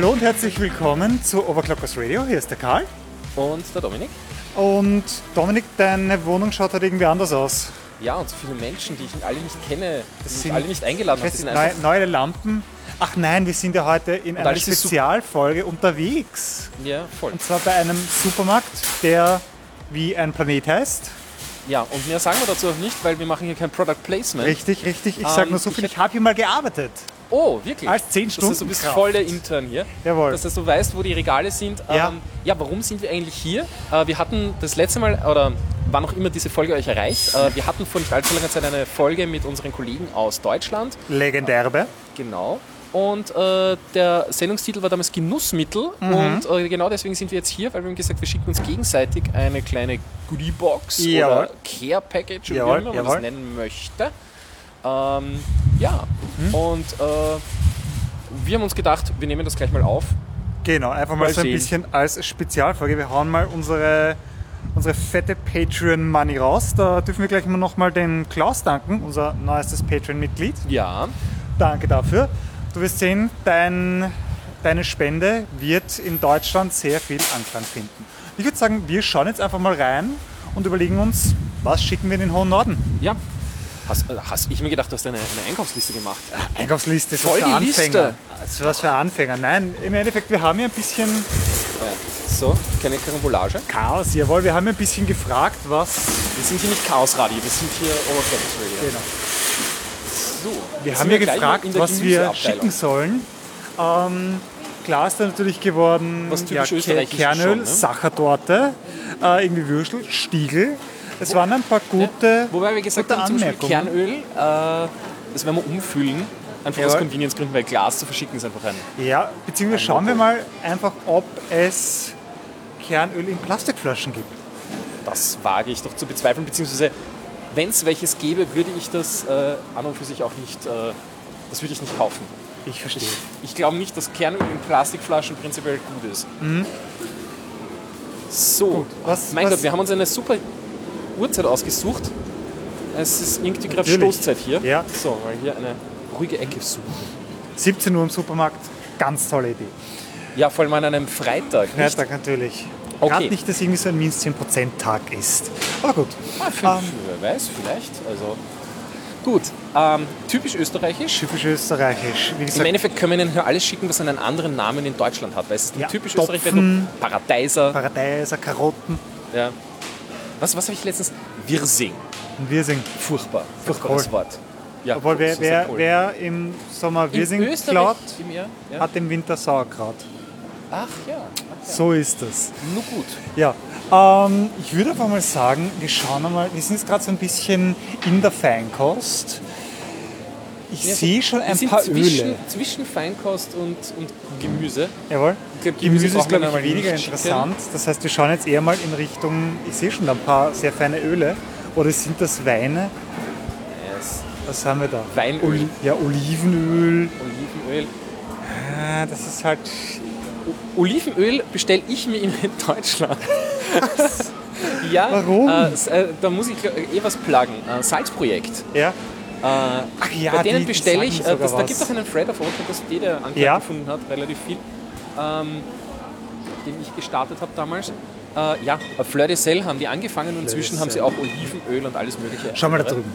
Hallo und herzlich willkommen zu Overclockers Radio. Hier ist der Karl. Und der Dominik. Und Dominik, deine Wohnung schaut halt irgendwie anders aus. Ja, und so viele Menschen, die ich alle nicht kenne, die sind- alle nicht eingeladen habe. Neue, neue Lampen. Ach nein, wir sind ja heute in einer ist super. Spezialfolge unterwegs. ja, voll. Und zwar bei einem Supermarkt, der wie ein Planet heißt. Ja, und mehr sagen wir dazu auch nicht, weil wir machen hier kein Product Placement. Richtig, richtig. Ich Ähm, sage nur so viel, ich ich habe hier mal gearbeitet. Oh, wirklich? Als 10 Das heißt, du bist Stunden voll der Intern hier. Jawohl. Dass du weißt, wo die Regale sind. Ja. Ähm, ja, warum sind wir eigentlich hier? Äh, wir hatten das letzte Mal, oder wann auch immer diese Folge euch erreicht, äh, wir hatten vor nicht allzu langer Zeit eine Folge mit unseren Kollegen aus Deutschland. Legendärbe. Genau. Und äh, der Sendungstitel war damals Genussmittel. Mhm. Und äh, genau deswegen sind wir jetzt hier, weil wir haben gesagt, wir schicken uns gegenseitig eine kleine Goodiebox oder Care Package, oder Jawohl, wie immer man das nennen möchte. Ähm, ja, Mhm. und äh, wir haben uns gedacht, wir nehmen das gleich mal auf. Genau, einfach mal, Mal so ein sehen. bisschen als Spezialfolge. Wir hauen mal unsere, unsere fette Patreon-Money raus. Da dürfen wir gleich mal nochmal den Klaus danken, unser neuestes Patreon-Mitglied. Ja, Danke dafür. Du wirst sehen, dein, deine Spende wird in Deutschland sehr viel Anklang finden. Ich würde sagen, wir schauen jetzt einfach mal rein und überlegen uns, was schicken wir in den hohen Norden? ja. Hast, äh, hast ich mir gedacht, du hast eine, eine Einkaufsliste gemacht. Einkaufsliste ist Voll was für. Anfänger. Das ist was für Anfänger. Nein, im Endeffekt, wir haben ja ein bisschen. So, keine Karambolage. Chaos. Jawohl, wir haben ein bisschen gefragt, was Wir sind hier nicht Chaosradio, wir sind hier Overclockers Radio. Genau. So, Wir haben ja gefragt, was wir schicken sollen. Ähm, klar ist da natürlich geworden, Was ja, Kernöl, schon, ne? Sachertorte, äh, irgendwie Würstel, Stiegel. Es waren ein paar gute, Wobei wir gesagt haben, zum Beispiel. Kernöl, äh, das werden wir umfüllen. Einfach aus Jawohl. Convenience-Gründen, weil Glas zu verschicken ist einfach ein. Ja, beziehungsweise schauen wir mal einfach, ob es Kernöl in Plastikflaschen gibt. Das wage ich doch zu bezweifeln, beziehungsweise wenn es welches gäbe, würde ich das äh, an und für sich auch nicht, äh, das würde ich nicht kaufen. Ich verstehe. Ich glaube nicht, dass Kernöl in Plastikflaschen prinzipiell gut ist. So, Mhm. was- mein was- Gott, wir haben uns eine super Uhrzeit ausgesucht. Es ist irgendwie gerade. Stoßzeit hier. Ja. So, weil hier eine ruhige Ecke suchen. 17 Uhr im Supermarkt, ganz tolle Idee. Ja, vor allem an einem Freitag. Nicht? Freitag natürlich. Okay. Gerade nicht, dass irgendwie so ein minus 10% Tag ist. Aber gut. Ah, für, Ähm. wer weiß, vielleicht. Also gut. Ähm, typisch österreichisch. Typisch österreichisch. Wie Im gesagt, Endeffekt können wir Ihnen hier alles schicken, was einen anderen Namen in Deutschland hat. Weil es ist Ja, typisch Topfen. du Paradeiser. Paradeiser, Karotten. ja. Was, was habe ich letztens? Wirsing. Und wir sind. Furchtbar. Furchtbares Kohl. Wort. Ja, Obwohl, wer, wer, wer im Sommer in Wirsing klaut, Jahr? Ja. hat im Winter Sauerkraut. Ach ja. Ach, ja. So ist das. Nur gut. Ja, ähm, ich würde einfach mal sagen, wir schauen einmal, wir sind jetzt gerade so ein bisschen in der Feinkost. Ich Ja, sehe schon ein paar zwischen, Öle. zwischen Feinkost und, und Gemüse. Jawohl. Glaub, Gemüse Gemüse ist, glaube ich, weniger interessant. Das heißt, wir schauen jetzt eher mal in Richtung, ich sehe schon ein paar sehr feine Öle. Oder sind das Weine? Yes. Was haben wir da? Weinöl. Oli ja, Olivenöl. Olivenöl. Ah, das ist halt Olivenöl bestelle ich mir in Deutschland. ja, Warum? Äh, äh, da muss ich äh, eh was pluggen. Äh, Salzprojekt. Ja. Äh, Ach ja, bei denen bestelle ich, äh, das, da gibt es auch einen Thread auf OpenCast, der Anklang Ja. gefunden hat, relativ viel, ähm, den ich gestartet habe damals. Äh, ja, äh, Fleur de Sel haben die angefangen und inzwischen haben sie auch Olivenöl und alles mögliche. Schau mal da drüben.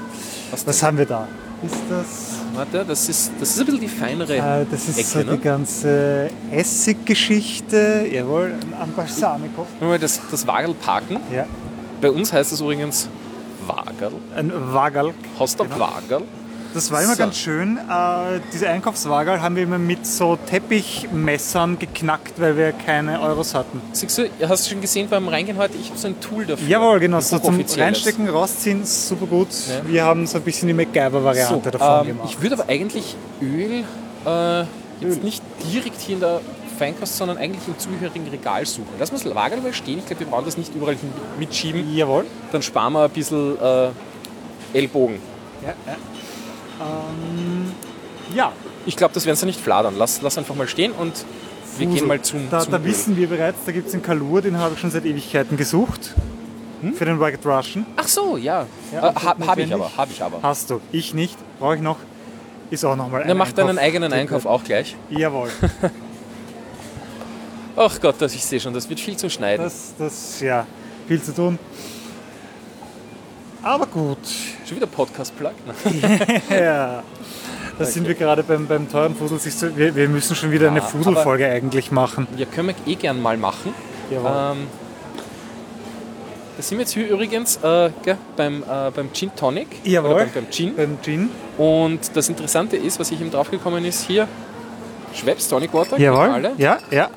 Was, Was haben wir da? Ist das? Warte, das ist, das ist ein bisschen die feinere Äh, das ist Ecke, so ne? die ganze Essiggeschichte. Jawohl, ein Balsamico. Das, das Wagel parken. Ja, Bei uns heißt es übrigens Wagel. ein Wagerl. Hast du Genau. Wagel? Das war immer So. ganz schön. Äh, diese Einkaufswagerl haben wir immer mit so Teppichmessern geknackt, weil wir keine Euros hatten. Siehst du, hast du schon gesehen beim Reingehen heute, ich habe so ein Tool dafür. Jawohl, genau. So zum. Reinstecken, rausziehen, super gut. Ja. Wir haben so ein bisschen die MacGyver-Variante davon ähm, gemacht. ich würde aber eigentlich Öl äh, jetzt nicht direkt hier in der Feinkost, sondern eigentlich im zugehörigen Regal suchen. Lass mal das Lager mal stehen. Ich glaube, wir brauchen das nicht überall mitschieben. Jawohl. Dann sparen wir ein bisschen äh, Ellbogen. Ja, ja. Ähm, ja. Ich glaube, das werden sie nicht fladern. Lass, lass einfach mal stehen und wir Fusel. gehen mal zum, Da, zum da wissen wir bereits, da gibt es einen Kalur, den habe ich schon seit Ewigkeiten gesucht. Hm? Für den Ragged Russian. Ach so, ja. Ja, äh, ha, habe ich aber, habe ich aber. Hast du. Ich nicht. Brauche ich noch. Ist auch nochmal ein Dann mach deinen eigenen Einkauf auch gleich. Jawohl. Ach Gott, das, ich sehe schon, das wird viel zu schneiden. Das, das, ja, viel zu tun. Aber gut. Schon wieder Podcast-Plug? Ja. Da sind wir gerade beim, beim teuren du, wir, wir müssen schon wieder eine Ja, Fuselfolge eigentlich machen. Ja, können wir eh gern mal machen. Jawohl. Ähm, da sind wir jetzt hier übrigens äh, gell, beim, äh, beim Gin Tonic. Jawohl. Beim, beim Gin. Beim Gin. Und das Interessante ist, was ich eben draufgekommen ist, hier Schweppes Tonic Water. Jawohl. Alle. Ja, ja.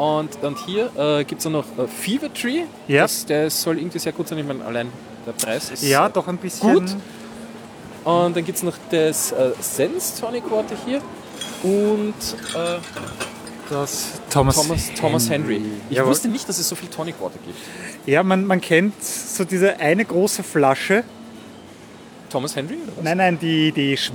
Und, und hier äh, gibt es auch noch äh, Fever Tree. Ja. Das, der soll irgendwie sehr gut sein. Ich meine, allein der Preis ist. Ja, doch ein bisschen. Gut. Und dann gibt es noch das äh, Sense Tonic Water hier. Und äh, Das Thomas, Thomas, Thomas Henry. Ich Jawohl. wusste nicht, dass es so viel Tonic Water gibt. Ja, man, man kennt so diese eine große Flasche. Thomas Henry? Oder was? Nein, nein, die, die so.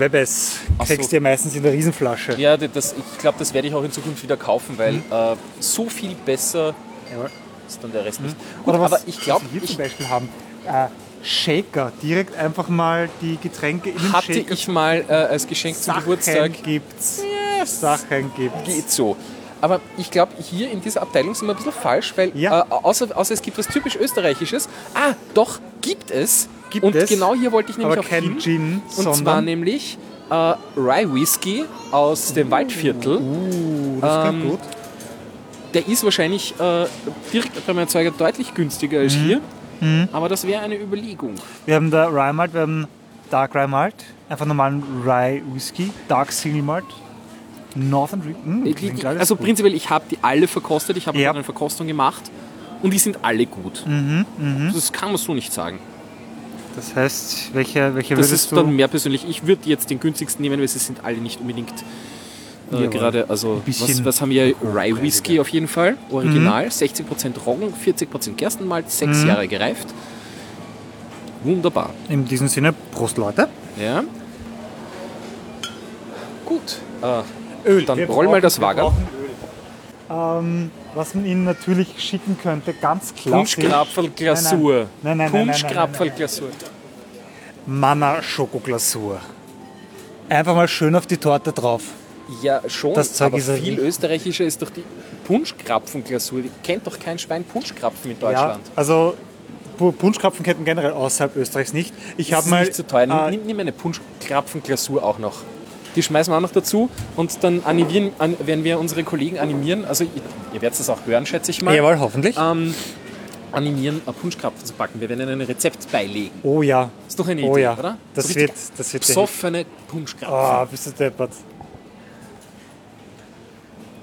kriegst du ja meistens in der Riesenflasche. Ja, das, ich glaube, das werde ich auch in Zukunft wieder kaufen, weil Mhm. äh, so viel besser Jawohl. ist dann der Rest nicht. Gut, Oder was, aber ich glaube, wir ich zum Beispiel haben, äh, Shaker. Direkt einfach mal die Getränke in den hatte Shaker. ich mal äh, als Geschenk zum Sachen Geburtstag. gibt's. Yes. Sachen gibt's. Geht so. Aber ich glaube, hier in dieser Abteilung sind wir ein bisschen falsch, weil Ja. äh, außer, außer es gibt was typisch Österreichisches. Ah, doch, gibt es. Gibt Und es, genau hier wollte ich nämlich aber auch kein hin. Gin, Und zwar nämlich äh, Rye Whisky aus dem Waldviertel. Uh, das klingt Ähm, gut. Der ist wahrscheinlich äh, direkt beim Erzeuger deutlich günstiger als Mhm. hier. Aber das wäre eine Überlegung. Wir haben da Rye Malt, wir haben Dark Rye Malt, einfach normalen Rye Whisky, Dark Single Malt, Northern Drink. Mm, alles Also gut. prinzipiell, ich habe die alle verkostet. Ich habe Ja. eine Verkostung gemacht. Und die sind alle gut. Mhm, Das kann man so nicht sagen. Das heißt, welche, welche Das würdest ist du? dann mehr persönlich. Ich würde jetzt den günstigsten nehmen, weil sie sind alle nicht unbedingt äh, Jawohl. gerade. Also, bisschen was, was haben wir? Rye Whisky auf jeden Fall. Mhm. Original. 16% Roggen, 40% Gerstenmalz, 6 Mhm. Jahre gereift. Wunderbar. In diesem Sinne, Prost Leute. Ja. Gut. Äh, Öl. Dann Wir roll mal das Öl. Ähm, was man Ihnen natürlich schicken könnte, ganz klassisch. Punschkrapfelglasur. Nein, nein, nein, Punschkrapfelglasur. Manna Schokoglasur. Einfach mal schön auf die Torte drauf. Ja, schon. Das Zeug aber ist ja viel österreichischer ist doch die Punschkrapfenglasur. Die kennt doch kein Schwein Punschkrapfen in Ja, Deutschland. also Pu- Punschkrapfenketten generell außerhalb Österreichs nicht. Ich habe ist mal nicht zu teuer. Äh, nimm, nimm eine Punschkrapfenglasur auch noch. Die schmeißen wir auch noch dazu und dann animieren, an, werden wir unsere Kollegen animieren. Also ihr, ihr werdet das auch hören, schätze ich mal. Jawohl, hoffentlich. Ähm, animieren, Punschkrapfen zu backen. Wir werden ihnen ein Rezept beilegen. oh ja. Ist doch eine Oh Idee, ja. oder? Das So wird, das wird. Besoffene Punschkrapfen. Ah, bist du deppert.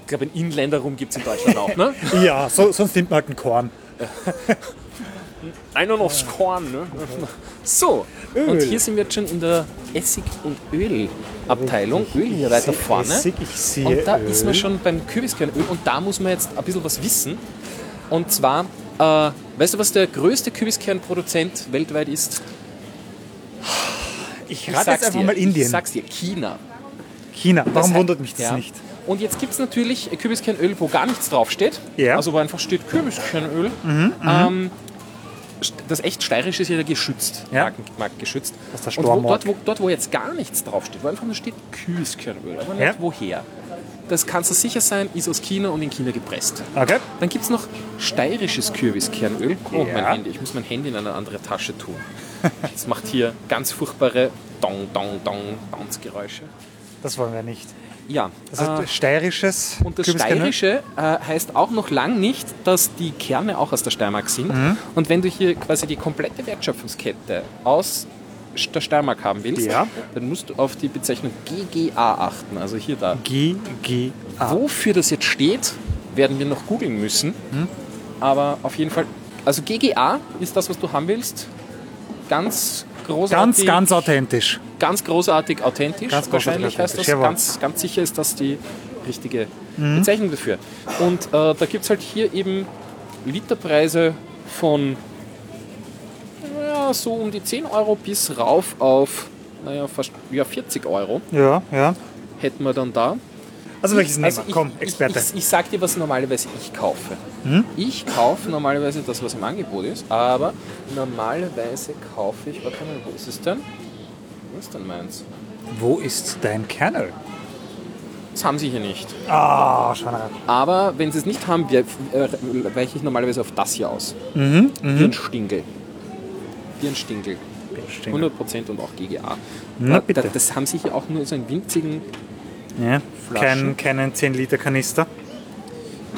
Ich glaube, einen Inländer rum gibt es in Deutschland auch, ne? Ja, so, sonst nimmt man halt einen Korn. Einer aufs Korn, ne? So, Öl. und hier sind wir jetzt schon in der Essig- und Ölabteilung. Öl hier Ich weiter vorne. Ich sehe Und da ist man schon beim Kürbiskernöl und da muss man jetzt ein bisschen was wissen. Und zwar, äh, weißt du, was der größte Kürbiskernproduzent weltweit ist? Ich Ich rate jetzt einfach dir, mal Indien. Ich sag's dir, China. China. Warum Das- wundert mich das ja. nicht? Und jetzt gibt es natürlich Kürbiskernöl, wo gar nichts draufsteht. Ja. Mhm, Also wo einfach steht Kürbiskernöl. ähm, das echt steirische ist ja geschützt, Ja. Marken, markengeschützt. Das ist der Und wo, dort, wo, dort, wo jetzt gar nichts draufsteht, wo einfach nur steht Kürbiskernöl, aber nicht Ja. woher. Das kannst du sicher sein, ist aus China und in China gepresst. Okay. Dann gibt es noch steirisches Kürbiskernöl. Oh, Ja. mein Handy. Ich muss mein Handy in eine andere Tasche tun. Das macht hier ganz furchtbare Dong, Dong, Dong, Bounce-Geräusche. Das wollen wir nicht. Ja, Also äh, steirisches und das? Steirische äh, heißt auch noch lang nicht, dass die Kerne auch aus der Steiermark sind. Mhm. Und wenn du hier quasi die komplette Wertschöpfungskette aus der Steiermark haben willst, Ja. dann musst du auf die Bezeichnung GGA achten. Also hier da. GGA. Wofür das jetzt steht, werden wir noch googeln müssen. Mhm. Aber auf jeden Fall, also GGA ist das, was du haben willst. Ganz großartig. Ganz, ganz authentisch. ganz großartig authentisch. Ganz großartig Wahrscheinlich heißt das. jawohl. Ganz, ganz sicher ist das die richtige Mhm. Bezeichnung dafür. Und äh, da gibt es halt hier eben Literpreise von ja, so um die 10 Euro bis rauf auf naja, fast ja, 40 Euro Ja, ja. hätten wir dann da. Also welches nehmen Also ich, Komm, Experte. Ich, ich, ich sag dir, was normalerweise ich kaufe. Hm? Ich kaufe normalerweise das, was im Angebot ist, aber normalerweise kaufe ich, warte mal, wo ist es denn? Wo ist denn meins? Wo ist dein Kernöl? Das haben sie hier nicht. Ah, Schweinerei. Aber wenn sie es nicht haben, äh, weiche ich normalerweise auf das hier aus. Mhm, Wie ein Stingel. Wie ein Stingel. 100% und auch GGA. Na, bitte. da- Das haben sie hier auch nur so einen winzigen. Ja, Flaschen. kein, keinen 10-Liter-Kanister.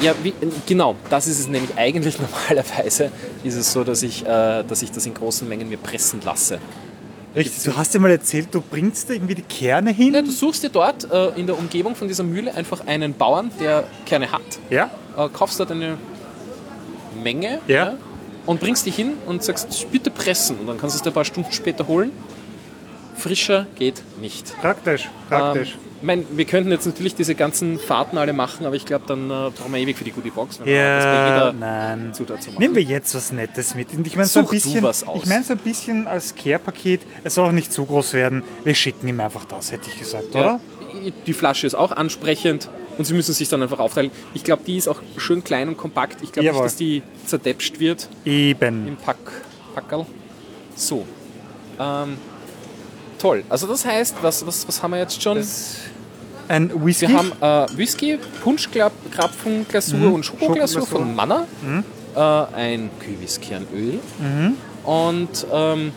Ja, wie, genau, das ist es nämlich eigentlich normalerweise. Ist es so, dass ich, äh, dass ich das in großen Mengen mir pressen lasse. Richtig, du hast dir mal erzählt, du bringst da irgendwie die Kerne hin. Ja, du suchst dir dort äh, in der Umgebung von dieser Mühle einfach einen Bauern, der Kerne hat, Ja? äh, kaufst dort eine Menge Ja. und bringst die hin und sagst, bitte pressen. Und dann kannst du es dir ein paar Stunden später holen. Frischer geht nicht. Praktisch, praktisch. Ähm, mein, wir könnten jetzt natürlich diese ganzen Fahrten alle machen, aber ich glaube, dann äh, brauchen wir ewig für die Goodie Box, wenn wir das ja, jeder nein. So machen. Nehmen wir jetzt was Nettes mit. Und ich meine so ein bisschen, was aus. ich meine so ein bisschen als Care-Paket. Es soll auch nicht zu groß werden. Wir schicken ihm einfach das, hätte ich gesagt, Ja. oder? Die Flasche ist auch ansprechend und sie müssen sich dann einfach aufteilen. Ich glaube, die ist auch schön klein und kompakt. Ich glaube nicht, dass die zerdäpscht wird Eben. im Pack, Packerl. So. Ähm, toll. Also das heißt, was, was, was haben wir jetzt schon? Ein Whisky. Wir haben äh, Whisky, Punschkrapfen, Glasur und Schokoglasur von Manna, äh, ein Küwiskernöl und ähm,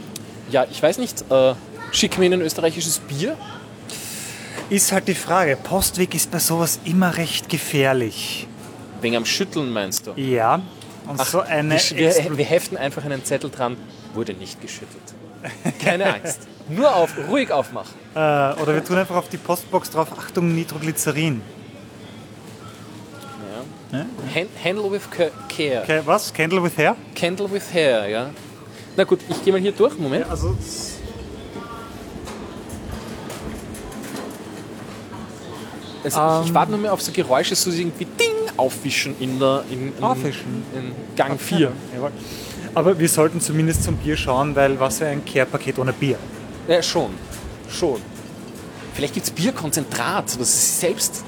ja, ich weiß nicht, äh, schicken wir Ihnen ein österreichisches Bier? ist halt die Frage. Postweg ist bei sowas immer recht gefährlich. Wegen am Schütteln meinst du? Ja. Und so eine. wir, wir heften einfach einen Zettel dran, wurde nicht geschüttelt. Keine Angst. Nur auf, ruhig aufmachen. äh, oder wir tun einfach auf die Postbox drauf. Achtung, Nitroglycerin. Ja. Han- Handle with ca- care. Okay, was? Candle with Hair? Candle with hair, ja. Na gut, ich gehe mal hier durch. Moment. Also. Also Ähm. ich, ich warte nur mehr auf so Geräusche, so irgendwie Ding aufwischen in der in, in, Aufwischen? in Gang 4. Jawohl. Aber wir sollten zumindest zum Bier schauen, weil was wäre ein Care-Paket ohne Bier? Ja, schon. Schon. Vielleicht gibt es Bierkonzentrat, was sie selbst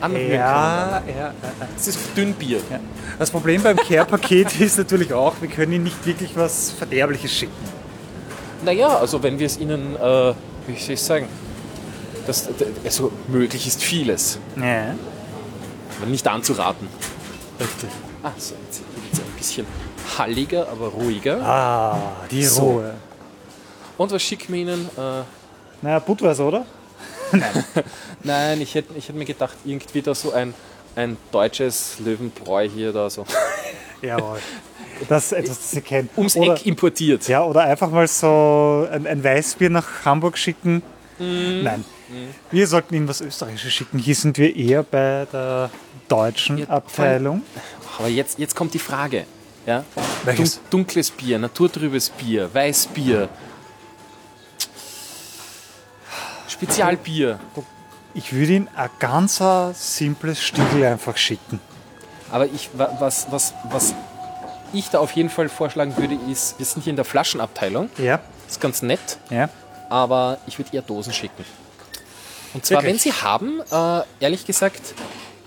anrühren können. Ja, ja, ja. Das ist Dünnbier. ja. Das Problem beim Care-Paket ist natürlich auch, wir können ihnen nicht wirklich was Verderbliches schicken. Naja, also wenn wir es ihnen, äh, wie soll ich sagen, das, also möglich ist vieles, Ja. aber nicht anzuraten. Richtig. Ah, so, jetzt wird es ein bisschen halliger, aber ruhiger. Ah, die So. Ruhe. Und was schicken wir ihnen? Äh, Naja, Budweiser, oder? Nein, ich hätte ich hätt mir gedacht, irgendwie da so ein, ein deutsches Löwenbräu hier da so Jawohl. Das ist etwas, das Sie kennen. ums oder, Eck importiert. Ja, oder einfach mal so ein, ein Weißbier nach Hamburg schicken. Mhm. Nein. Wir sollten Ihnen was Österreichisches schicken. Hier sind wir eher bei der deutschen Ja, Abteilung. Aber jetzt, jetzt kommt die Frage. Ja? Welches? Dun dunkles Bier, naturtrübes Bier, Weißbier, Spezialbier. Ich würde Ihnen ein ganz simples Stiegel einfach schicken. Aber ich, wa- was, was, was ich da auf jeden Fall vorschlagen würde, ist, wir sind hier in der Flaschenabteilung. Ja, Das ist ganz nett, ja. aber ich würde eher Dosen schicken. Und zwar, Wirklich? wenn Sie haben, äh, ehrlich gesagt,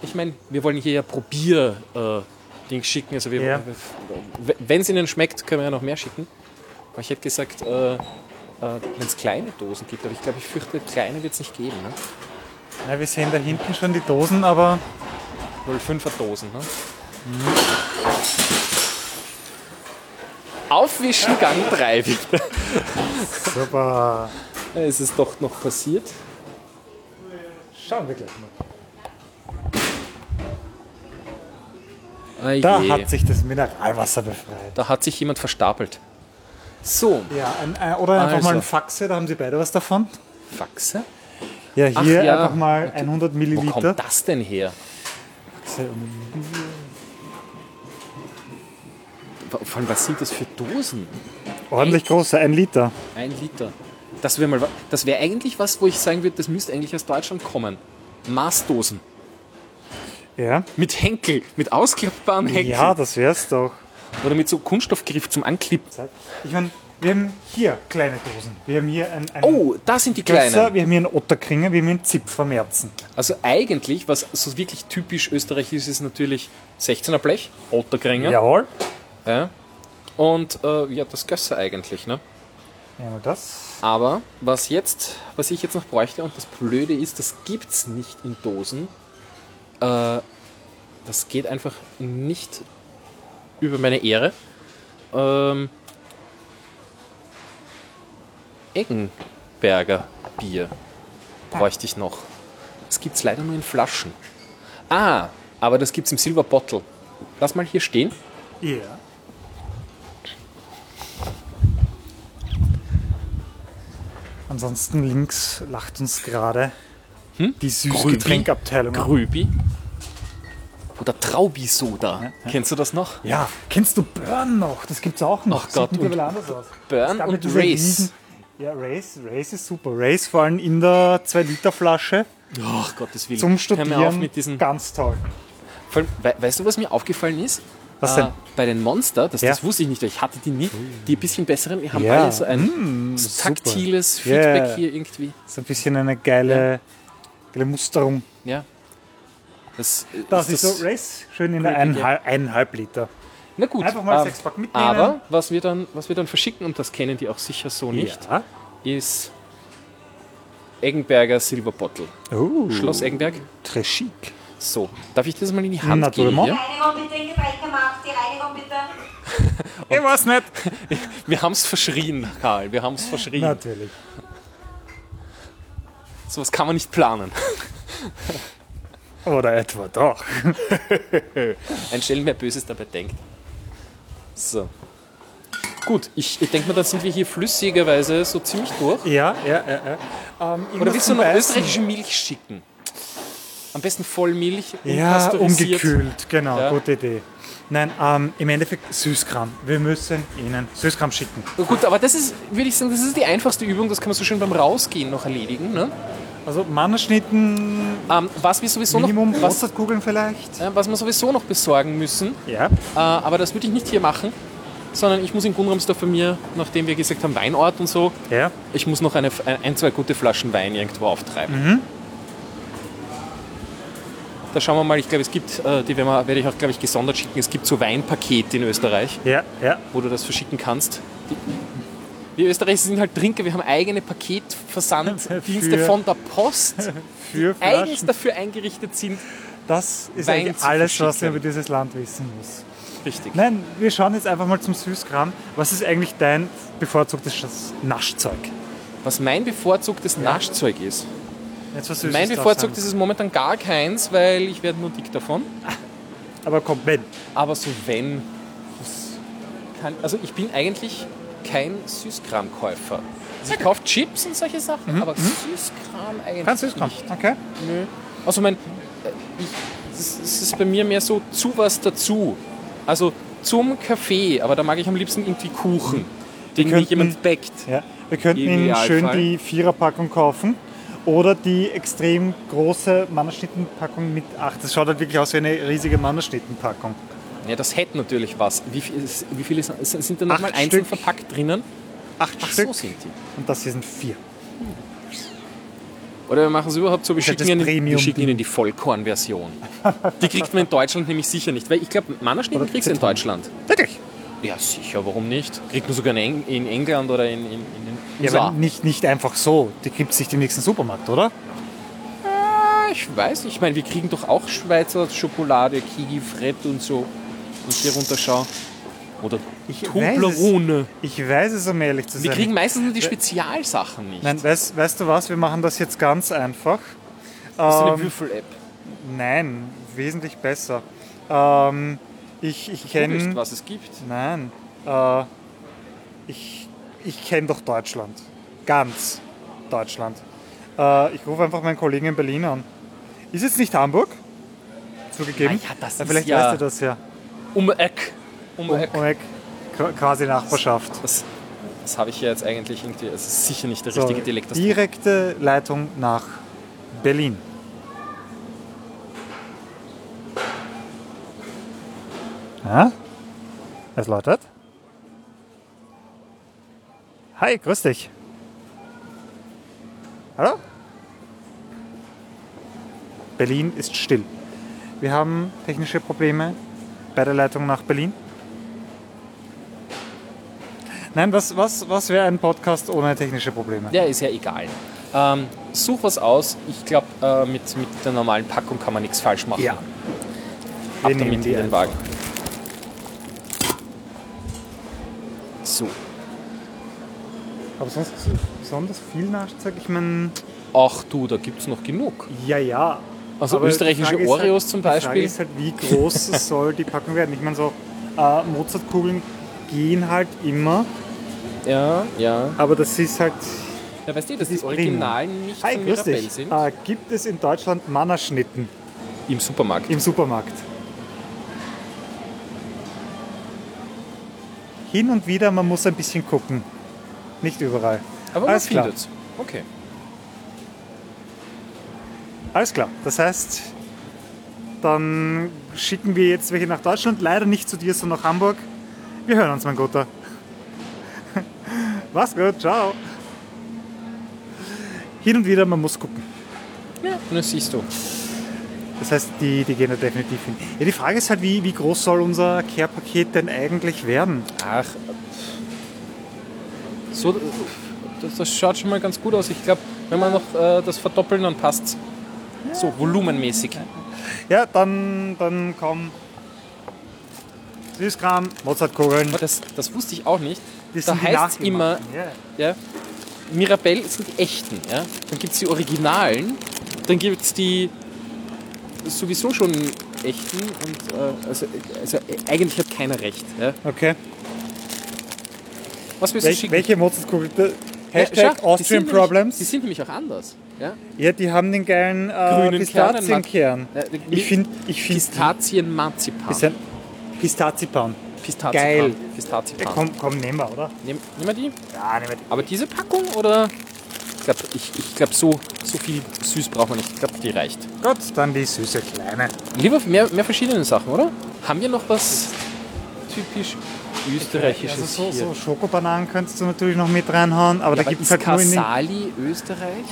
ich meine, wir wollen hier ja Probier äh, Dings schicken. Also wir, Ja. wenn es Ihnen schmeckt, können wir ja noch mehr schicken. Aber ich hätte gesagt, äh, wenn es kleine Dosen gibt, aber ich glaube, ich fürchte, kleine wird es nicht geben. Ne? ja. Wir sehen da hinten schon die Dosen, aber 05er Dosen. Ne? Aufwischen Gang 3 bitte. super. Es ist doch noch passiert. Schauen wir gleich mal. Ah Da hat sich das Mineralwasser befreit. da hat sich jemand verstapelt. So, Ja, ein, ein, oder einfach Also. mal ein Faxe, da haben Sie beide was davon. Faxe. Ja, hier Ach ja. einfach mal 100 Wo Milliliter. kommt das denn her? Vor allem, was sind das für Dosen? Ordentlich große, ein Liter. Ein Liter. Das wäre mal, wa- das wäre eigentlich was, wo ich sagen würde, das müsste eigentlich aus Deutschland kommen. Maßdosen. Ja, Mit Henkel, mit ausklappbaren Henkel. ja das wär's doch. Oder mit so Kunststoffgriff zum Anklippen. Ich meine, wir haben hier kleine Dosen. Wir haben hier ein, ein Oh, da sind die Gösser, kleinen. wir haben hier einen Otterkringer, wir haben hier einen Zipfermerzen. Also eigentlich, was so wirklich typisch österreichisch ist, ist natürlich 16er Blech, Otterkringer. Jawohl. Ja. Und äh, ja, das Gösser eigentlich, ne? Einmal das. Aber was jetzt, was ich jetzt noch bräuchte, und das Blöde ist, das gibt's nicht in Dosen. Äh, das geht einfach nicht über meine Ehre. Ähm, Eggenberger Bier bräuchte ich noch. Das gibt's leider nur in Flaschen. Ah, aber das gibt's im Silver Bottle. Lass mal hier stehen. Ja. Ansonsten links lacht uns gerade Hm? die Süßgetränkabteilung. Grübi. Oder Traubi-Soda. Kennst du das noch? Ja, kennst du Burn noch? Das gibt's auch noch. Ach Gott, Sieht mittlerweile anders aus. Burn und Race. riesen- Ja, Race, Race ist super. Race vor allem in der 2-Liter-Flasche Ach Gottes Willen. zum Hör Studieren. mir auf mit diesen. Ganz toll. Allem, we weißt du, was mir aufgefallen ist? Was Äh, denn? bei den Monster, das, Ja. das wusste ich nicht, ich hatte die nie. Die ein bisschen besseren, die haben Ja, alle so ein mm, so super. taktiles Ja. Feedback hier irgendwie. So ein bisschen eine geile, geile Musterung. Ja. Das, Das ist so Race, schön in der eineinhalb, eineinhalb Liter. Na gut, Einfach mal ähm, sechs Pack mitnehmen. aber was wir, dann, was wir dann verschicken, und das kennen die auch sicher so nicht, Ja. ist Eggenberger Silver Bottle. Oh, Schloss Eggenberg. très chic. So, darf ich das mal in die Hand geben? Naturellement. Hier? Reinigung bitte, die Reinigung bitte. Ich weiß nicht. Wir haben es verschrien, Karl, wir haben es verschrien. Natürlich. Sowas kann man nicht planen. Oder etwa doch. Ein Stellen, wer Böses dabei denkt. So. Gut, ich, ich denke mal, dann sind wir hier flüssigerweise so ziemlich durch. Ja, ja, ja. ja. Ähm, Oder willst du noch österreichische Milch schicken? Am besten Vollmilch, Ja, umgekühlt, genau, Ja. gute Idee. Nein, ähm, im Endeffekt Süßkram. Wir müssen Ihnen Süßkram schicken. Gut, aber das ist, würde ich sagen, das ist die einfachste Übung, das kann man so schön beim Rausgehen noch erledigen. Ne? Also Mannerschnitten, Ähm, was wir sowieso Minimum noch, was, vielleicht. äh, was wir sowieso noch besorgen müssen, Ja. äh, aber das würde ich nicht hier machen, sondern ich muss in Gunramsdorf bei mir, nachdem wir gesagt haben, Weinort und so, Ja. ich muss noch eine, ein, zwei gute Flaschen Wein irgendwo auftreiben. Mhm. Da schauen wir mal, ich glaube, es gibt, äh, die werde ich auch, glaube ich, gesondert schicken. Es gibt so Weinpakete in Österreich, Ja, ja. wo du das verschicken kannst. Die, wir Österreicher sind halt Trinker, wir haben eigene Paketversanddienste von der Post, Für eigens dafür eingerichtet sind. Das ist Wein eigentlich alles, was man über dieses Land wissen muss. Richtig. Nein, wir schauen jetzt einfach mal zum Süßkram. Was ist eigentlich dein bevorzugtes Naschzeug? Was mein bevorzugtes Naschzeug ist. Jetzt was Mein bevorzugtes ist momentan gar keins, weil ich werde nur dick davon. Aber komm, wenn. Aber so wenn. also ich bin eigentlich kein Süßkramkäufer. Also ich kaufe Chips und solche Sachen, aber Süßkram eigentlich Kein Süßkram. nicht. Okay. Nö. Also mein, äh, ich, es ist bei mir mehr so zu was dazu. Also zum Kaffee, aber da mag ich am liebsten irgendwie Kuchen, den mir könnten- jemand backt. Ja. Wir könnten Ihnen schön die Viererpackung kaufen. Oder die extrem große Mannerschnittenpackung mit 8. Das schaut halt wirklich aus wie eine riesige Mannerschnittenpackung. Ja, das hätte natürlich was. Wie, viel, ist- wie viele sind, sind da nochmal einzeln Stück. verpackt drinnen? Acht Ach, Stück. so sind die. Und das hier sind vier. Oder wir machen es überhaupt so, wir schicken, ihnen, wir schicken ihnen die Vollkorn-Version. Die kriegt man in Deutschland nämlich sicher nicht. Weil ich glaube, Mannerschnitten kriegst du in. Deutschland. Wirklich? Ja, sicher, warum nicht? Kriegt man sogar in, in England oder in, in, in den Ja, USA. aber nicht, nicht einfach so. Die gibt es nicht im nächsten Supermarkt, oder? Ah, ich weiß nicht. Ich meine, wir kriegen doch auch Schweizer Schokolade, Kiki, Fred und so. Und hier runterschau. Oder Ich Toblerone. Ich weiß es, um ehrlich zu sein. Wir kriegen meistens nur die Spezialsachen nicht. Nein, weißt, weißt du was? Wir machen das jetzt ganz einfach. das ist eine Ähm, Würfel-App. nein, wesentlich besser. Ähm, ich ich kenne. was es gibt. Nein. Äh, ich ich kenne doch Deutschland. Ganz Deutschland. Äh, ich rufe einfach meinen Kollegen in Berlin an. Ist jetzt nicht Hamburg? Zugegeben. Ah ja, das Ja, Vielleicht weißt du das ja. Um Eck. Um Um, Eck. um Eck. Qu- Quasi Nachbarschaft. Das, das habe ich ja jetzt eigentlich irgendwie. Es ist sicher nicht der So, richtige Dialekt. Das direkte Leitung nach Berlin. Ja? Es läutet. Hi, grüß dich. Hallo? Berlin ist still. Wir haben technische Probleme bei der Leitung nach Berlin. Nein, was, was, was wäre ein Podcast ohne technische Probleme? Ja, ist ja egal. Ähm, such was aus. Ich glaube, äh, mit, mit der normalen Packung kann man nichts falsch machen. Ja. Ab Wir nehmen damit in den. Wagen. So. Aber sonst besonders viel Nachzeug. Ich meine, Ach du, da gibt es noch genug. ja, ja. Also Aber österreichische ist Oreos halt, zum Die Frage Beispiel. ist halt, wie groß soll die Packung werden? Ich meine, so äh, Mozartkugeln gehen halt immer, Ja, ja. aber das ist halt. Ja, weißt du, dass die ist prima. Originalen nicht Hi, grüß Mirabell dich. sind? Äh, gibt es in Deutschland Mannerschnitten Im Supermarkt. im Supermarkt? Hin und wieder, man muss ein bisschen gucken. Nicht überall. Aber man Alles klar. findet's. Okay. Alles klar. Das heißt, dann schicken wir jetzt welche nach Deutschland. Leider nicht zu dir, sondern nach Hamburg. Wir hören uns, mein Guter. Mach's gut, ciao. Hin und wieder, man muss gucken. Ja, und das siehst du. Das heißt, die, die gehen da definitiv hin. Ja, die Frage ist halt, wie, wie groß soll unser Care-Paket denn eigentlich werden? Ach, so, das, das schaut schon mal ganz gut aus. Ich glaube, wenn wir noch äh, das verdoppeln, dann passt's. So, volumenmäßig. Ja, dann, dann komm. Süßkram, Mozartkugeln. Aber das, das wusste ich auch nicht. Das da die heißt immer, nachgemachten, Ja. ja, Mirabell sind die echten. Ja? Dann gibt es die Originalen, dann gibt es die sowieso schon echten. Und, äh, also, also äh, eigentlich hat keiner recht. Ja? Okay. Was willst du Wel schicken? welche Mozartkugel? Ja, Hashtag schau, die sind Austrian nämlich- Problems. Die sind nämlich auch anders. Ja? Ja, die haben den geilen äh, Grünen Pistazienkern. Äh, Ich finde, ich finde Pistazien-Marzipan. ist ein Pistazipan. Pistazipan. Geil. Ja, Pistazipan. komm, komm, nehmen wir, oder? Nehm, nehmen wir die? Ja, nehmen wir die. Aber diese Packung oder? Ich glaube, ich, ich glaub, so, so viel süß braucht man nicht. Ich glaube, die reicht. Gut, dann die süße Kleine. Lieber mehr, mehr verschiedene Sachen, oder? Haben wir noch was typisch österreichisches Also so, hier? so Schokobananen könntest du natürlich noch mit reinhauen, aber da Aber gibt es halt nur in Österreich?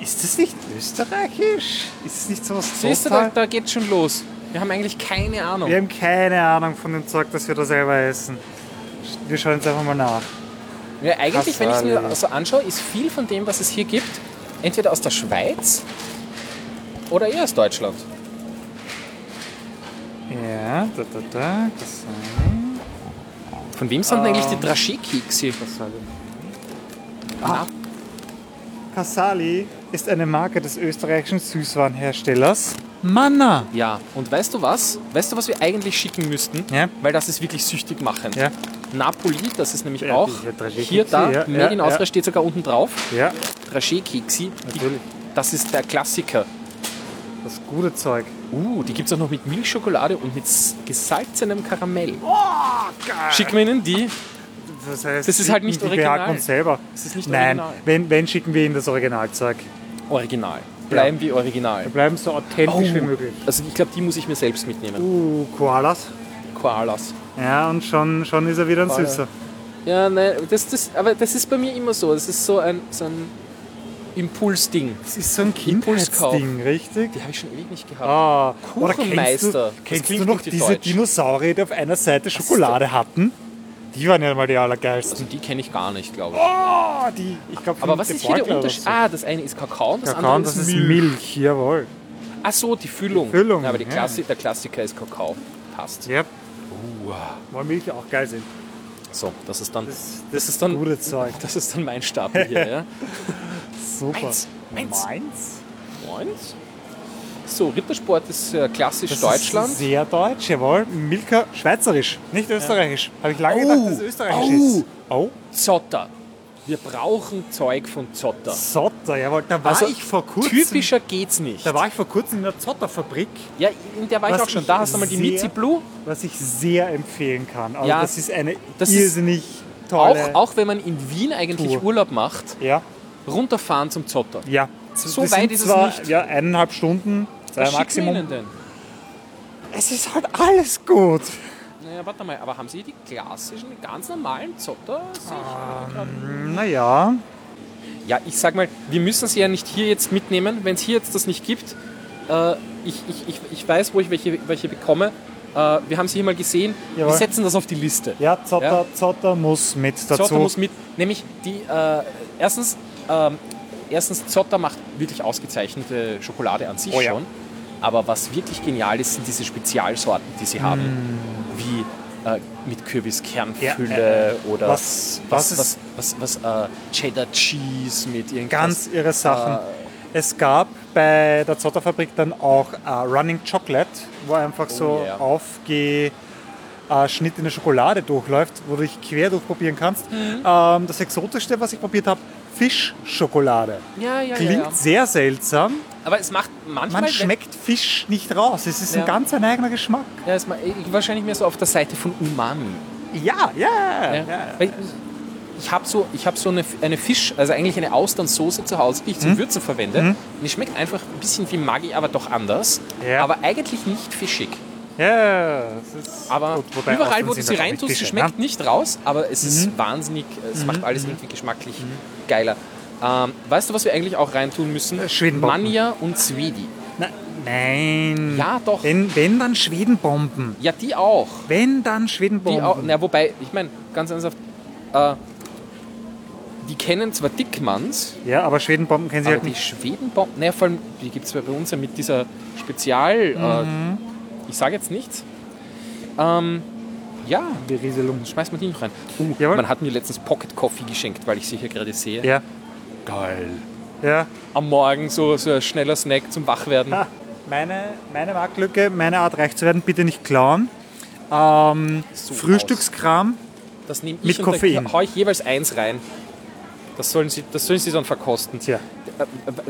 Ist das nicht österreichisch? Ist es nicht sowas Siehst du, da, total... da geht schon los. Wir haben eigentlich keine Ahnung. Wir haben keine Ahnung von dem Zeug, das wir da selber essen. Wir schauen jetzt einfach mal nach. Ja, eigentlich, wenn ich es mir so anschaue, ist viel von dem, was es hier gibt, entweder aus der Schweiz oder eher aus Deutschland. Ja, da, da, da. Casali. Von wem sind denn eigentlich die? Casali. Ah. Casali ist eine Marke des österreichischen Süßwarenherstellers Manna. Ja, und weißt du was? Weißt du, was wir eigentlich schicken müssten? Ja. Weil das ist wirklich süchtig machend. Ja. Napoli, das ist nämlich Ja, auch hier, da, ja, Made in ja. Austria steht sogar unten drauf. Ja, natürlich. das ist der Klassiker. Das gute Zeug. Uh, die gibt es auch noch mit Milchschokolade und mit gesalzenem Karamell. Oh, geil. Schicken wir ihnen die? Das heißt, Das ist halt nicht die original. behaken uns selber. Das ist nicht Nein, original. wenn, wenn schicken wir ihnen das Originalzeug. Original. Bleiben wir original. Wir bleiben so authentisch wie möglich. Also ich glaube, die muss ich mir selbst mitnehmen. Uh, Koalas. Koalas. Ja, und schon, schon ist er wieder ein Koala. Süßer. Ja, nein, das, das, aber das ist bei mir immer so. Das ist so ein, so ein Impulsding. Das ist so ein. Kindheitsding, richtig? Die habe ich schon ewig nicht gehabt. Ah, oder kennst Kuchenmeister. du, kennst du noch diese deutsch. Dinosaurier, die auf einer Seite Schokolade hatten? Die waren ja mal die allergeilsten. Also die kenne ich gar nicht, glaube ich. Oh, die, ich glaube, Aber was ist hier der Unterschied? Ah, das eine ist Kakao und das Kakao, andere das ist Milch. Milch, jawohl. Ach so, die Füllung. Die Füllung, Ja, aber die ja. Klassi der Klassiker ist Kakao. Passt. Ja, Uh, weil Milch auch geil sind. so, das ist dann, Das, das ist dann, gute Zeug. das ist dann mein Stapel hier, ja. Super. Meins, meins. Meins? Meins. So, Rittersport ist äh, klassisch Das Deutschland. Ist sehr deutsch, jawohl. Milka schweizerisch, nicht österreichisch. Habe ich lange Oh, gedacht, dass es österreichisch oh. ist. Oh, Zotter. Wir brauchen Zeug von Zotter. Zotter, jawohl. Da war Also, ich vor kurzem. Typischer geht's nicht. Da war ich vor kurzem in der Zotterfabrik, Ja, in der war ich auch schon. ich Da hast du mal die Mizi Blue. was ich sehr empfehlen kann. Also Ja, das ist eine das ist irrsinnig Auch, tolle. auch wenn man in Wien eigentlich Tour. Urlaub macht, ja, runterfahren zum Zotter. ja. So Das weit ist es zwar, nicht. Ja, eineinhalb Stunden, Was Maximum. Ihnen denn? Es ist halt alles gut. Naja, warte mal, aber haben Sie die klassischen, ganz normalen Zotter? Ähm, naja, Ja, ich sag mal, wir müssen sie ja nicht hier jetzt mitnehmen. Wenn es hier jetzt das nicht gibt, äh, ich, ich, ich, ich weiß, wo ich welche, welche bekomme. äh, wir haben sie hier mal gesehen, Jawohl. wir setzen das auf die Liste. Ja, Zotter, Ja. Zotter muss mit dazu. Zotter muss mit, nämlich die, äh, erstens, ähm, erstens, Zotter macht wirklich ausgezeichnete Schokolade an sich Oh ja. schon. Aber was wirklich genial ist, sind diese Spezialsorten, die sie haben. Mm. Wie äh, mit Kürbiskernfülle oder Was- was, was was, was, was, äh, Cheddar Cheese mit irgendwas. Ganz irre Sachen. Äh, es gab bei der Zotterfabrik dann auch äh, Running Chocolate, wo einfach so yeah. aufgeschnittene Schokolade durchläuft, wo du dich quer durchprobieren kannst. Mhm. Ähm, das Exotischste, was ich probiert habe, Fischschokolade. ja, ja, Klingt ja, ja. sehr seltsam. Aber es macht manchmal. Man schmeckt Fisch nicht raus. Es ist Ja. ein ganz ein eigener Geschmack. Ja, es wahrscheinlich mehr so auf der Seite von Umami. Ja, ja, Ja. ja. Ich habe so, ich hab so eine, eine Fisch, also eigentlich eine Austernsoße zu Hause, die ich Mhm. zum Würzen verwende. Und die schmeckt einfach ein bisschen wie Maggi, aber doch anders. Ja. Aber eigentlich nicht fischig. Ja, Aber gut, wobei überall, wo du sie reintust, sie Fische, schmeckt ne? nicht raus, aber es ist wahnsinnig, es macht alles irgendwie geschmacklich geiler. Ähm, weißt du, was wir eigentlich auch reintun müssen? Äh, Schwedenbomben. Manja und Swedi. Na, nein. Ja, doch. Wenn, wenn dann Schwedenbomben. Ja, die auch. Wenn dann Die Schwedenbomben. auch na, wobei, ich meine, ganz ernsthaft, äh, die kennen zwar Dickmanns, Ja, aber Schwedenbomben kennen sie aber halt die nicht. Schwedenbomben, naja, vor allem, die gibt es bei uns ja mit dieser Spezial, äh, ich sage jetzt nichts. Ähm, ja, Berieselung. schmeiß mal die noch rein. Uh, man hat mir letztens Pocket Coffee geschenkt, weil ich sie hier gerade sehe. Ja, Geil. ja. Am Morgen so, so ein schneller Snack zum Wachwerden. Ah, meine, meine Marktlücke, meine Art reich zu werden, bitte nicht klauen. Ähm, So Frühstückskram. Das nehme Mit ich und Koffein. da haue ich jeweils eins rein. Das sollen sie, das sollen sie dann verkosten. Tja, Äh, äh,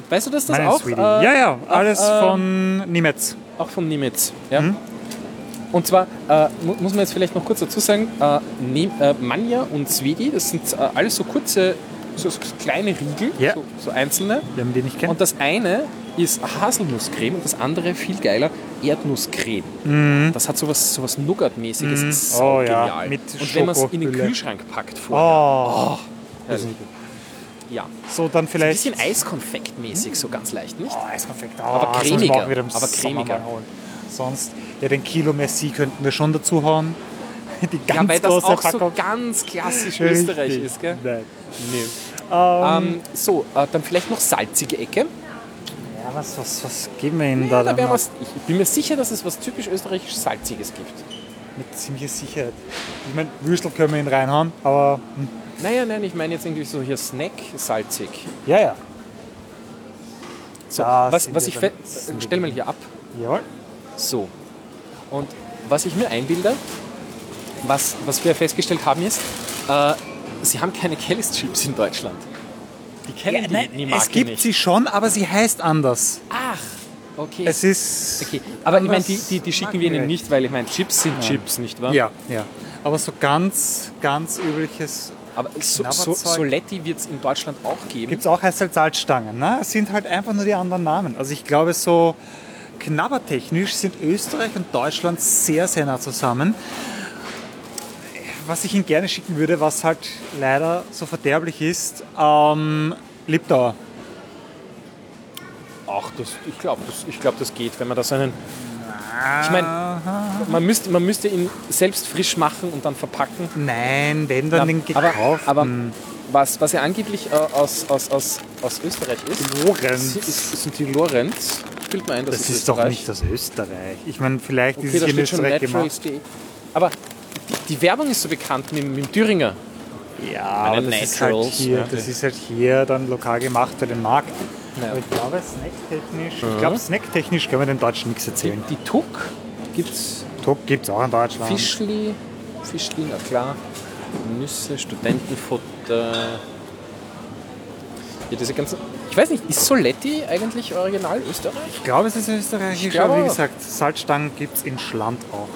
Weißt du, dass das meine auch, äh, ja, ja, auch, alles äh, von Nimetz. auch von Nimitz. Ja? Mhm. Und zwar äh, mu- muss man jetzt vielleicht noch kurz dazu sagen, äh, Ne- äh, Manja und Swedi, das sind äh, alles so kurze, so, so kleine Riegel, Ja. so, so einzelne. Wir haben die nicht kennen. Und das eine ist Haselnusscreme und das andere, viel geiler, Erdnusscreme. Das hat sowas, sowas Nougat-mäßiges. Mhm. Ist Oh ja, genial. mit und wenn man es in den. Kühlschrank packt vorher. oh, herrlich. ja. so dann Ein vielleicht. bisschen Eiskonfekt-mäßig, so ganz leicht, nicht? Oh, Eiskonfekt. Oh, Aber sonst cremiger, aber cremiger. Sonst, ja, den Kilo Merci könnten wir schon dazu hauen. Die ganz Ja, weil das große auch so Packung. ganz klassisch. Österreich ist, gell? Nein. Nee. Ähm, Ähm, so, äh, dann vielleicht noch salzige Ecke. ja, was, was, was geben wir Ihnen da da dann was, ich bin mir sicher, dass es was typisch österreichisch Salziges gibt. Mit ziemlicher Sicherheit. Ich meine, Würstel können wir ihn reinhauen, aber hm, Naja, nein, ich meine jetzt irgendwie so hier Snack salzig. ja, ja. So, Da was, was ich äh, stell mal hier ab. Jawohl. So. Und was ich mir einbilde, was, was wir festgestellt haben ist, äh, sie haben keine Kelly's Chips in Deutschland. Die kennen Ja, die, nein, die Marke es gibt nicht. sie schon, aber sie heißt anders. Ach, okay. Es ist. okay. Aber ich meine, die, die, die schicken wir ihnen nicht, weil ich meine, Chips sind Chips, nicht wahr? Ja, ja. Aber so ganz, ganz übliches Aber so, so. Soletti wird es in Deutschland auch geben. gibt es auch heißt halt Salzstangen. Ne? Es sind halt einfach nur die anderen Namen. Also ich glaube, so knabbertechnisch sind Österreich und Deutschland sehr, sehr nah zusammen. Was ich Ihnen gerne schicken würde, was halt leider so verderblich ist, ähm, Liptauer. Ach, das, ich glaube, das, ich glaub, das geht, wenn man das einen. Ich meine, man müsste, man müsste ihn selbst frisch machen und dann verpacken. Nein, wenn dann den aber, gekauft. aber was, was ja angeblich äh, aus, aus, aus, aus Österreich ist, Lorenz. ist, ist, sind die Lorenz. Spielt man ein, das, Das ist ist doch nicht das Österreich. Ich meine, vielleicht Okay, ist da es hier in Österreich gemacht. Naturals.de. Aber die, die Werbung ist so bekannt mit, mit dem Thüringer. Ja, aber das ist, halt hier, ja. das ist halt hier dann lokal gemacht für den Markt. Ja. Aber ich glaube, snacktechnisch, ich glaube, snacktechnisch können wir den Deutschen nichts Die, erzählen. die Tuck gibt's Tuck gibt es auch in Deutschland. Fischli, Fischli, na klar. Nüsse, Studentenfutter. Ja, diese ganzen. Ich weiß nicht, ist Soletti eigentlich original Österreich? Ich glaube, es ist österreichisch, aber wie gesagt, Salzstangen gibt es in Schland auch.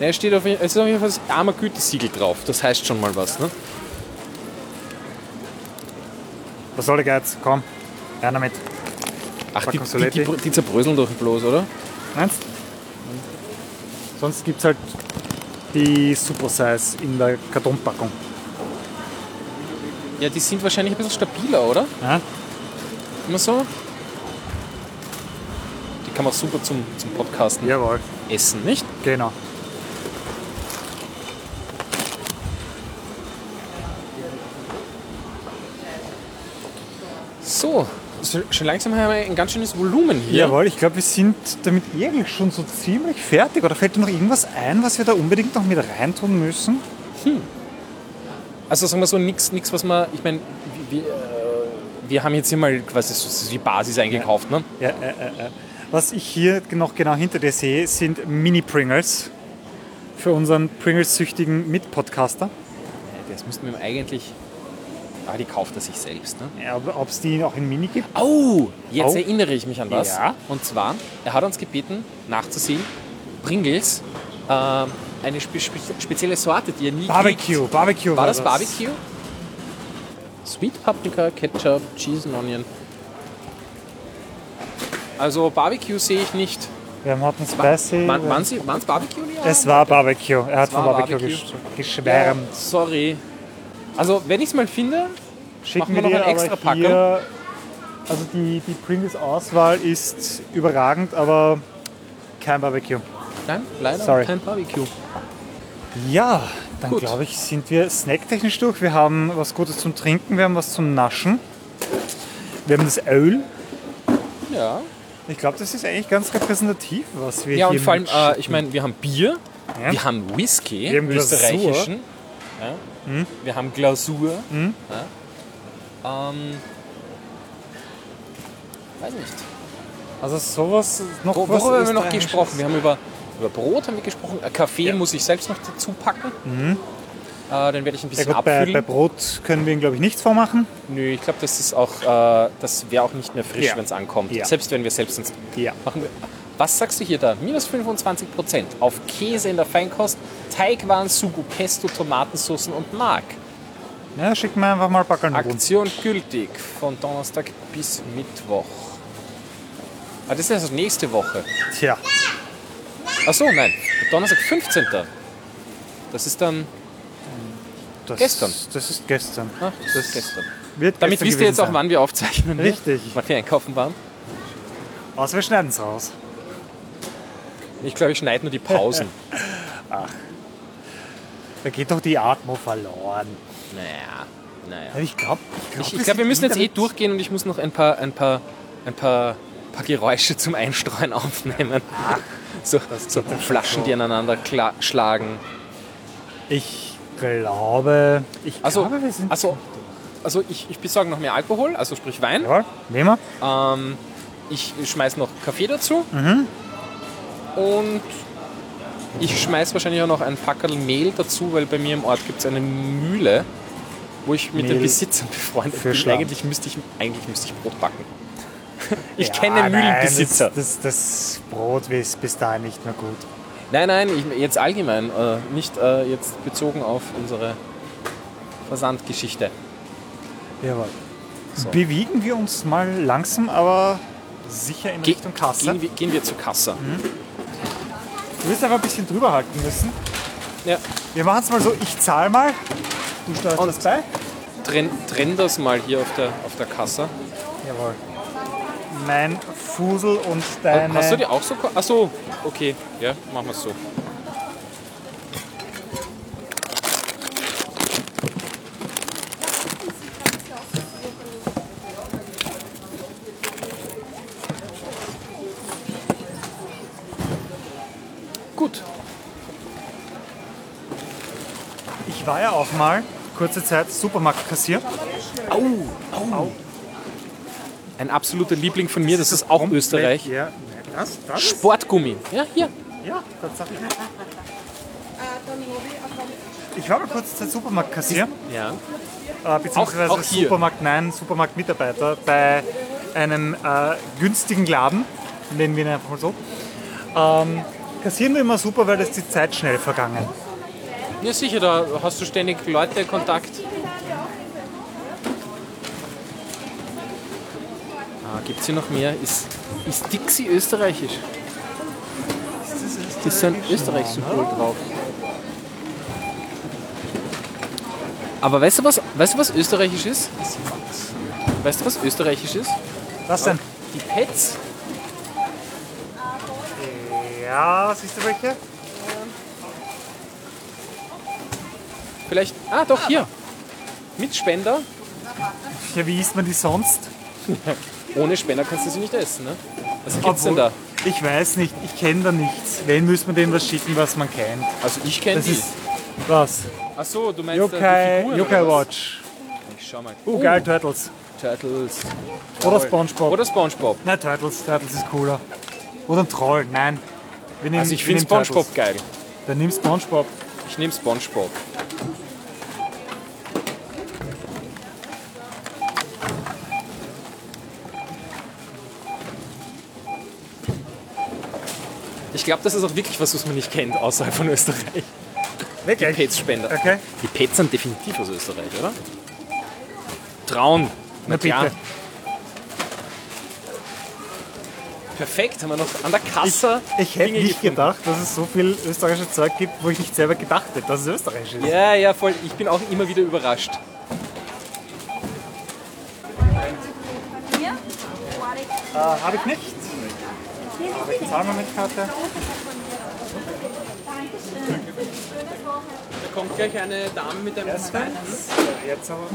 Es steht auf, es ist auf jeden Fall das armer Gütesiegel drauf. Das heißt schon mal was, ne? Was soll der Geiz? Komm, einer mit. Ach, die, die, die, die zerbröseln doch bloß, oder? Meinst Sonst gibt es halt die Super Size in der Kartonpackung. Ja, die sind wahrscheinlich ein bisschen stabiler, oder? Ja? Immer so? Die kann man super zum, zum Podcasten Jawohl, essen, nicht? genau. Schon langsam haben wir ein ganz schönes Volumen hier. Jawohl, ich glaube, wir sind damit eigentlich schon so ziemlich fertig. Oder fällt dir noch irgendwas ein, was wir da unbedingt noch mit reintun müssen? Also sagen wir so, nichts, was man, ich meine, wir, äh, wir haben jetzt hier mal quasi so die Basis eingekauft, ne? Ja, äh, äh, äh. Was ich hier noch genau hinter dir sehe, sind Mini-Pringles. Für unseren Pringles-süchtigen Mitpodcaster. Das müssten wir eigentlich. Ah, die kauft er sich selbst, ne? Ja, Ob es die auch in Mini gibt? Oh, jetzt Oh. erinnere ich mich an was. Ja. Und zwar, er hat uns gebeten, nachzusehen, Pringles, ähm, eine spe spe spezielle Sorte, die er nie Barbecue, kriegt. Barbecue War das Barbecue? Sweet Paprika, Ketchup, Cheese and Onion. Also Barbecue sehe ich nicht. Wir hatten Spicy. Waren, es Barbecue? es war Barbecue. Er hat von war Barbecue, Barbecue. gesch- geschwärmt. Sorry. Also, wenn ich es mal finde, Schicken wir noch dir eine extra hier, Also die, die Pringles-Auswahl ist überragend, aber kein Barbecue. nein, leider Sorry. kein Barbecue. Ja, dann glaube ich, sind wir snacktechnisch durch. Wir haben was Gutes zum Trinken, wir haben was zum Naschen. Wir haben das Öl. Ja. Ich glaube, das ist eigentlich ganz repräsentativ, was wir Ja, hier und vor allem, äh, ich meine, wir haben Bier, Ja. wir haben Whisky, Wir haben österreichischen. Ja. Hm? Wir haben Glasur. Ja. Ähm, weiß nicht. Also sowas noch Wo, was worüber haben wir noch gesprochen? Wir haben über, über Brot haben wir gesprochen. Äh, Kaffee muss ich selbst noch dazu packen. Äh, den werde ich ein Ja, bisschen gut, bei, abfüllen. bei Brot können wir ihm, glaube ich, nichts vormachen. Nö, ich glaube, das ist auch, äh, das wäre auch nicht mehr frisch, Ja. wenn es ankommt. Ja. Selbst wenn wir selbst ins Ja. machen. Wir. Was sagst du hier da? Minus 25 Prozent auf Käse in der Feinkost, Teigwaren, Sugo, Pesto, Tomatensoßen und Mark. Ja, schicken wir einfach mal Backeln runter. Aktion gültig von Donnerstag bis Mittwoch. Ah, das ist also nächste Woche. Tja, Achso, nein. Donnerstag 15. Das ist dann. das, Gestern. Das ist gestern. Ach, das, Das ist gestern. Wird Damit gestern wisst ihr jetzt gewesen auch, wann wir aufzeichnen. ne? Richtig. Wann wir einkaufen waren. sein. Außer wir schneiden es raus. Ich glaube, ich schneide nur die Pausen. Da geht doch die Atmo verloren. naja, naja. Ja, Ich glaube, ich glaub, Ich, ich glaube, wir müssen jetzt eh durchgehen und ich muss noch ein paar, ein paar, ein paar, paar Geräusche zum Einstreuen aufnehmen. So, so doch Flaschen, so. die aneinander schlagen. Ich glaube, ich Also, glaube, wir sind. also, also ich, ich besorge noch mehr Alkohol, also sprich Wein. Jawohl, nehmen wir. Ähm, ich schmeiß noch Kaffee dazu. Mhm. Und ich schmeiß wahrscheinlich auch noch ein Packerl Mehl dazu, weil bei mir im Ort gibt es eine Mühle, wo ich mit den Mehl Besitzern befreundet bin. Schlamm. Eigentlich müsste, ich, eigentlich müsste ich Brot backen. Ich Ja, kenne nein, Mühlenbesitzer. Das, das, das Brot ist bis dahin nicht mehr gut. Nein, nein, ich, jetzt allgemein, äh, nicht äh, jetzt bezogen auf unsere Versandgeschichte. Jawohl. So. Bewegen wir uns mal langsam, aber sicher in Ge Richtung Kasse. Gehen wir, gehen wir zur Kasse. Du wirst einfach ein bisschen drüber halten müssen. Ja. Wir machen es mal so, ich zahle mal, du steuerst Und- das bei. Trenn, trenn das mal hier auf der, auf der Kasse. Jawohl. Mein Fusel und deine... Hast du die auch so? Achso, okay. Ja, machen wir es so. Gut. Ich war ja auch mal kurze Zeit Supermarktkassier. Au, au. Ein absoluter Liebling von mir, das ist auch Österreich. Ja, das, das? Sportgummi. Ja, hier. Ja, tatsächlich. Ich war mal kurze Zeit Supermarktkassier, Ja. äh, beziehungsweise Auch- auch hier. Supermarkt, nein, Supermarktmitarbeiter bei einem äh, günstigen Laden, nennen wir ihn einfach mal so. Ähm, kassieren wir immer super, weil das die Zeit schnell vergangen. Ja, sicher, da hast du ständig Leute Kontakt. Ah, Gibt es hier noch mehr? Ist, ist Dixie österreichisch? Ist so ein Österreich-Symbol drauf. Aber weißt du, was, weißt du, was österreichisch ist? Weißt du, was österreichisch ist? Was denn? Die Pets. Ja, siehst du welche? Vielleicht. Ah, doch, hier. Mit Spender. Ja, wie isst man die sonst? Ohne Spender kannst du sie nicht essen, ne? Was gibt's denn da? Ich weiß nicht, ich kenne da nichts. Wenn müssen wir denen was schicken, was man kennt? Also ich kenne die. ist was? Ach so, du meinst äh, Yokai, Figuren Yokai? Watch. Ich schau mal. Oh, geil, Turtles. Turtles. Oder Spongebob. Oder Spongebob. Nein, Turtles, Turtles ist cooler. Oder ein Troll, nein. Wir nehmen, Also ich finde Spongebob geil. Dann nimm Spongebob. Ich nehme Spongebob. Ich glaube, das ist auch wirklich was, was man nicht kennt außerhalb von Österreich. Wirklich? Pets-Spender. Okay. Die Pets sind definitiv aus Österreich, oder? Trauen. Na klar. bitte. Perfekt, haben wir noch an der Kasse. Ich, ich hätte Dinge nicht gefunden. gedacht, dass es so viel österreichisches Zeug gibt, wo ich nicht selber gedacht hätte, dass es österreichisch ist. Ja, ja, voll. Ich bin auch immer wieder überrascht. Äh, Habe ich nicht. Aber ich zahle mal mit Karte. Da kommt gleich eine Dame mit einem zweiten. Jetzt aber.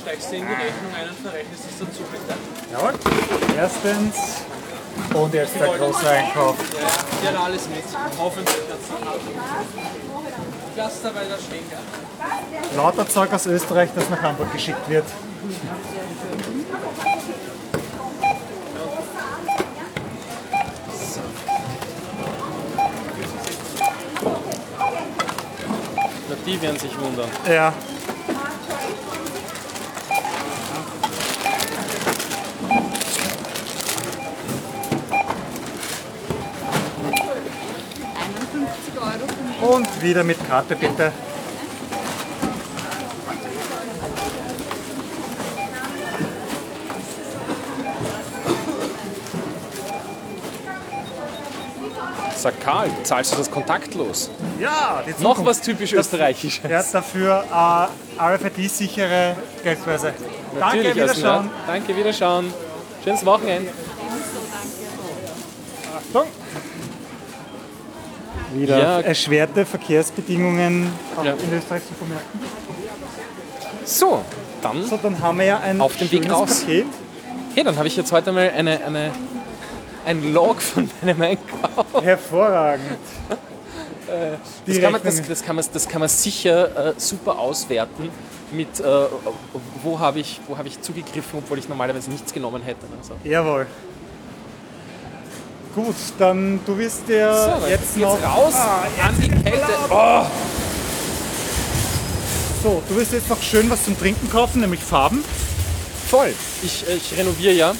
Steigst du in die Rechnung ein und verrechnest es dazu, bitte. Jawohl. Erstens. Und jetzt der große Einkauf. Ja, hat alles mit. Hoffentlich hat sie Lass dabei da stehen? Lauter Zeug aus Österreich, das nach Hamburg geschickt wird. Die werden sich wundern. Ja. Und wieder mit Karte bitte. Sag Karl, zahlst du das kontaktlos? Ja, die Noch was typisch österreichisches. Er hat dafür äh, RFID-sichere Geldbörse. Danke, Wiederschauen. Asna. Danke, Wiederschauen. Schönes Wochenende. Achtung. Wieder Ja. erschwerte Verkehrsbedingungen Ja. in Österreich zu vermerken. So, dann, So, dann haben wir ja ein Auf dem Weg raus. Paket. hey, dann habe ich jetzt heute mal eine, eine, ein Log von meinem Einkauf. Hervorragend. Die Das kann, man, das, das, kann man, das kann man sicher äh, super auswerten mit, äh, wo habe ich, wo hab ich zugegriffen, obwohl ich normalerweise nichts genommen hätte. Also. Jawohl. Gut, dann du wirst dir So, jetzt noch raus Ah, an die Kälte. Oh, so, du wirst jetzt noch schön was zum Trinken kaufen, nämlich Farben. voll. Ich, äh, ich renoviere ja.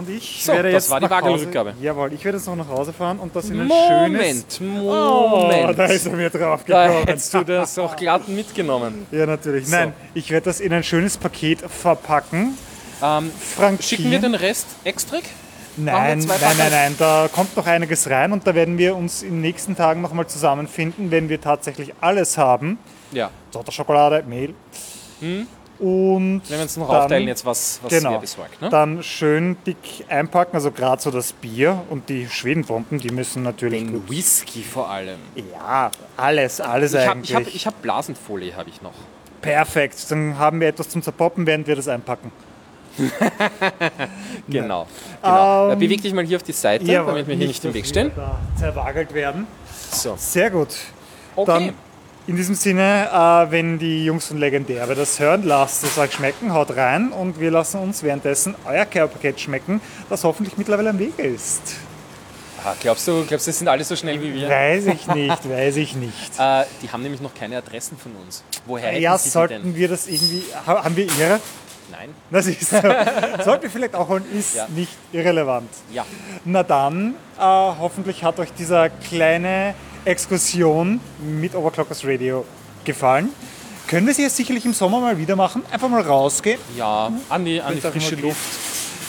Und ich So, werde das jetzt war die Wagenrückgabe. Jawohl, ich werde jetzt noch nach Hause fahren und das in ein schönes... Moment, Oh, Moment. da ist er mir drauf Da gekommen. hättest du das auch glatt mitgenommen. Ja, natürlich. So. Nein, ich werde das in ein schönes Paket verpacken. Ähm, Frankieren. schicken wir den Rest extra? Nein, nein, nein, nein, da kommt noch einiges rein und da werden wir uns in den nächsten Tagen nochmal zusammenfinden, wenn wir tatsächlich alles haben. Ja. Sorte Schokolade, Mehl. Und Wenn wir uns noch dann- aufteilen jetzt, was, was genau, besorgt. Ne? dann schön dick einpacken, also gerade so das Bier und die Schwedenbomben, die müssen natürlich Den gut. Whisky vor allem. Ja, alles, alles Ich habe eigentlich. ich hab, ich hab Blasenfolie, habe ich noch. Perfekt, dann haben wir etwas zum Zerpoppen, während wir das einpacken. Genau. genau. Ähm, Beweg dich mal hier auf die Seite, Jawohl, damit wir hier nicht im Weg stehen. Zerwagelt werden. So. Sehr gut. Okay. Dann in diesem Sinne, äh, wenn die Jungs von Legendär das hören, lasst es euch schmecken, haut rein und wir lassen uns währenddessen euer Care-Paket schmecken, das hoffentlich mittlerweile am Weg ist. Ah, glaubst du, glaubst du, das sind alle so schnell wie wir? Weiß ich nicht, weiß ich nicht. Äh, die haben nämlich noch keine Adressen von uns. Woher hätten Ja, sie sollten denn? wir das irgendwie. ha- Haben wir ihre? Nein. Das ist so. Sollten wir vielleicht auch holen, ist Ja. nicht irrelevant. Ja. Na dann, äh, hoffentlich hat euch dieser kleine Exkursion mit Overclockers Radio gefallen. Können wir sie jetzt sicherlich im Sommer mal wieder machen? Einfach mal rausgehen? Ja, an die, an die frische. Luft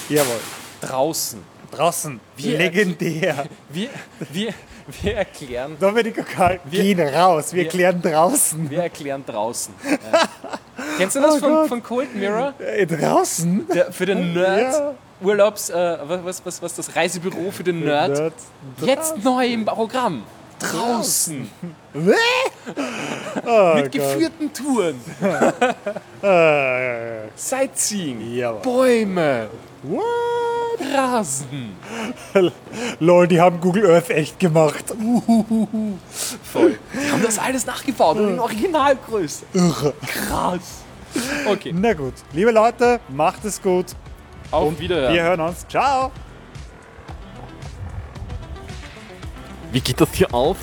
Jawohl. draußen. Draußen. Wir- Legendär. Wir, wir, wir erklären Domenico Karl, Wir- gehen raus. Wir wir- klären draußen. Wir erklären draußen. Ja. Kennst du das Oh von, Gott. von Cold Mirror? Äh, draußen? Der, für den Nerd Ja. Urlaubs, äh, was, was, was das Reisebüro für den Nerd. Nerd. Jetzt neu im Programm. Draußen. Oh Mit geführten Touren. Äh, Sightseeing. Ja. Bäume. what? Rasen. Lol, die haben Google Earth echt gemacht. Uhuhuhu. Voll. Die haben das alles nachgebaut und in Originalgröße. Krass. Okay, Na gut, liebe Leute, macht es gut. auf Wiederhören. Wir hören uns. Ciao. Wie geht das hier auf?